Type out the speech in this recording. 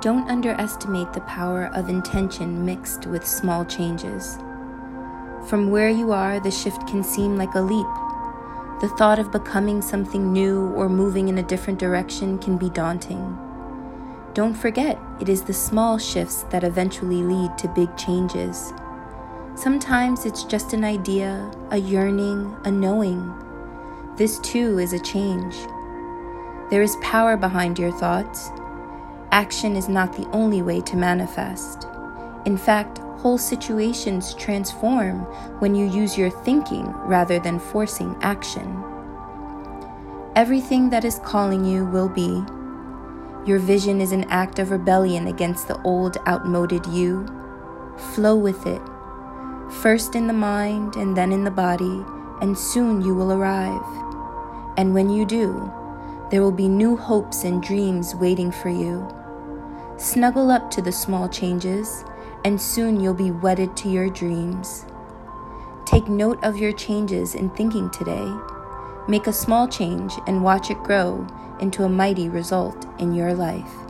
Don't underestimate the power of intention mixed with small changes. From where you are, the shift can seem like a leap. The thought of becoming something new or moving in a different direction can be daunting. Don't forget, it is the small shifts that eventually lead to big changes. Sometimes it's just an idea, a yearning, a knowing. This too is a change. There is power behind your thoughts. Action is not the only way to manifest. In fact, whole situations transform when you use your thinking rather than forcing action. Everything that is calling you will be. Your vision is an act of rebellion against the old, outmoded you. Flow with it, first in the mind and then in the body, and soon you will arrive. And when you do, there will be new hopes and dreams waiting for you. Snuggle up to the small changes, and soon you'll be wedded to your dreams. Take note of your changes in thinking today. Make a small change and watch it grow into a mighty result in your life.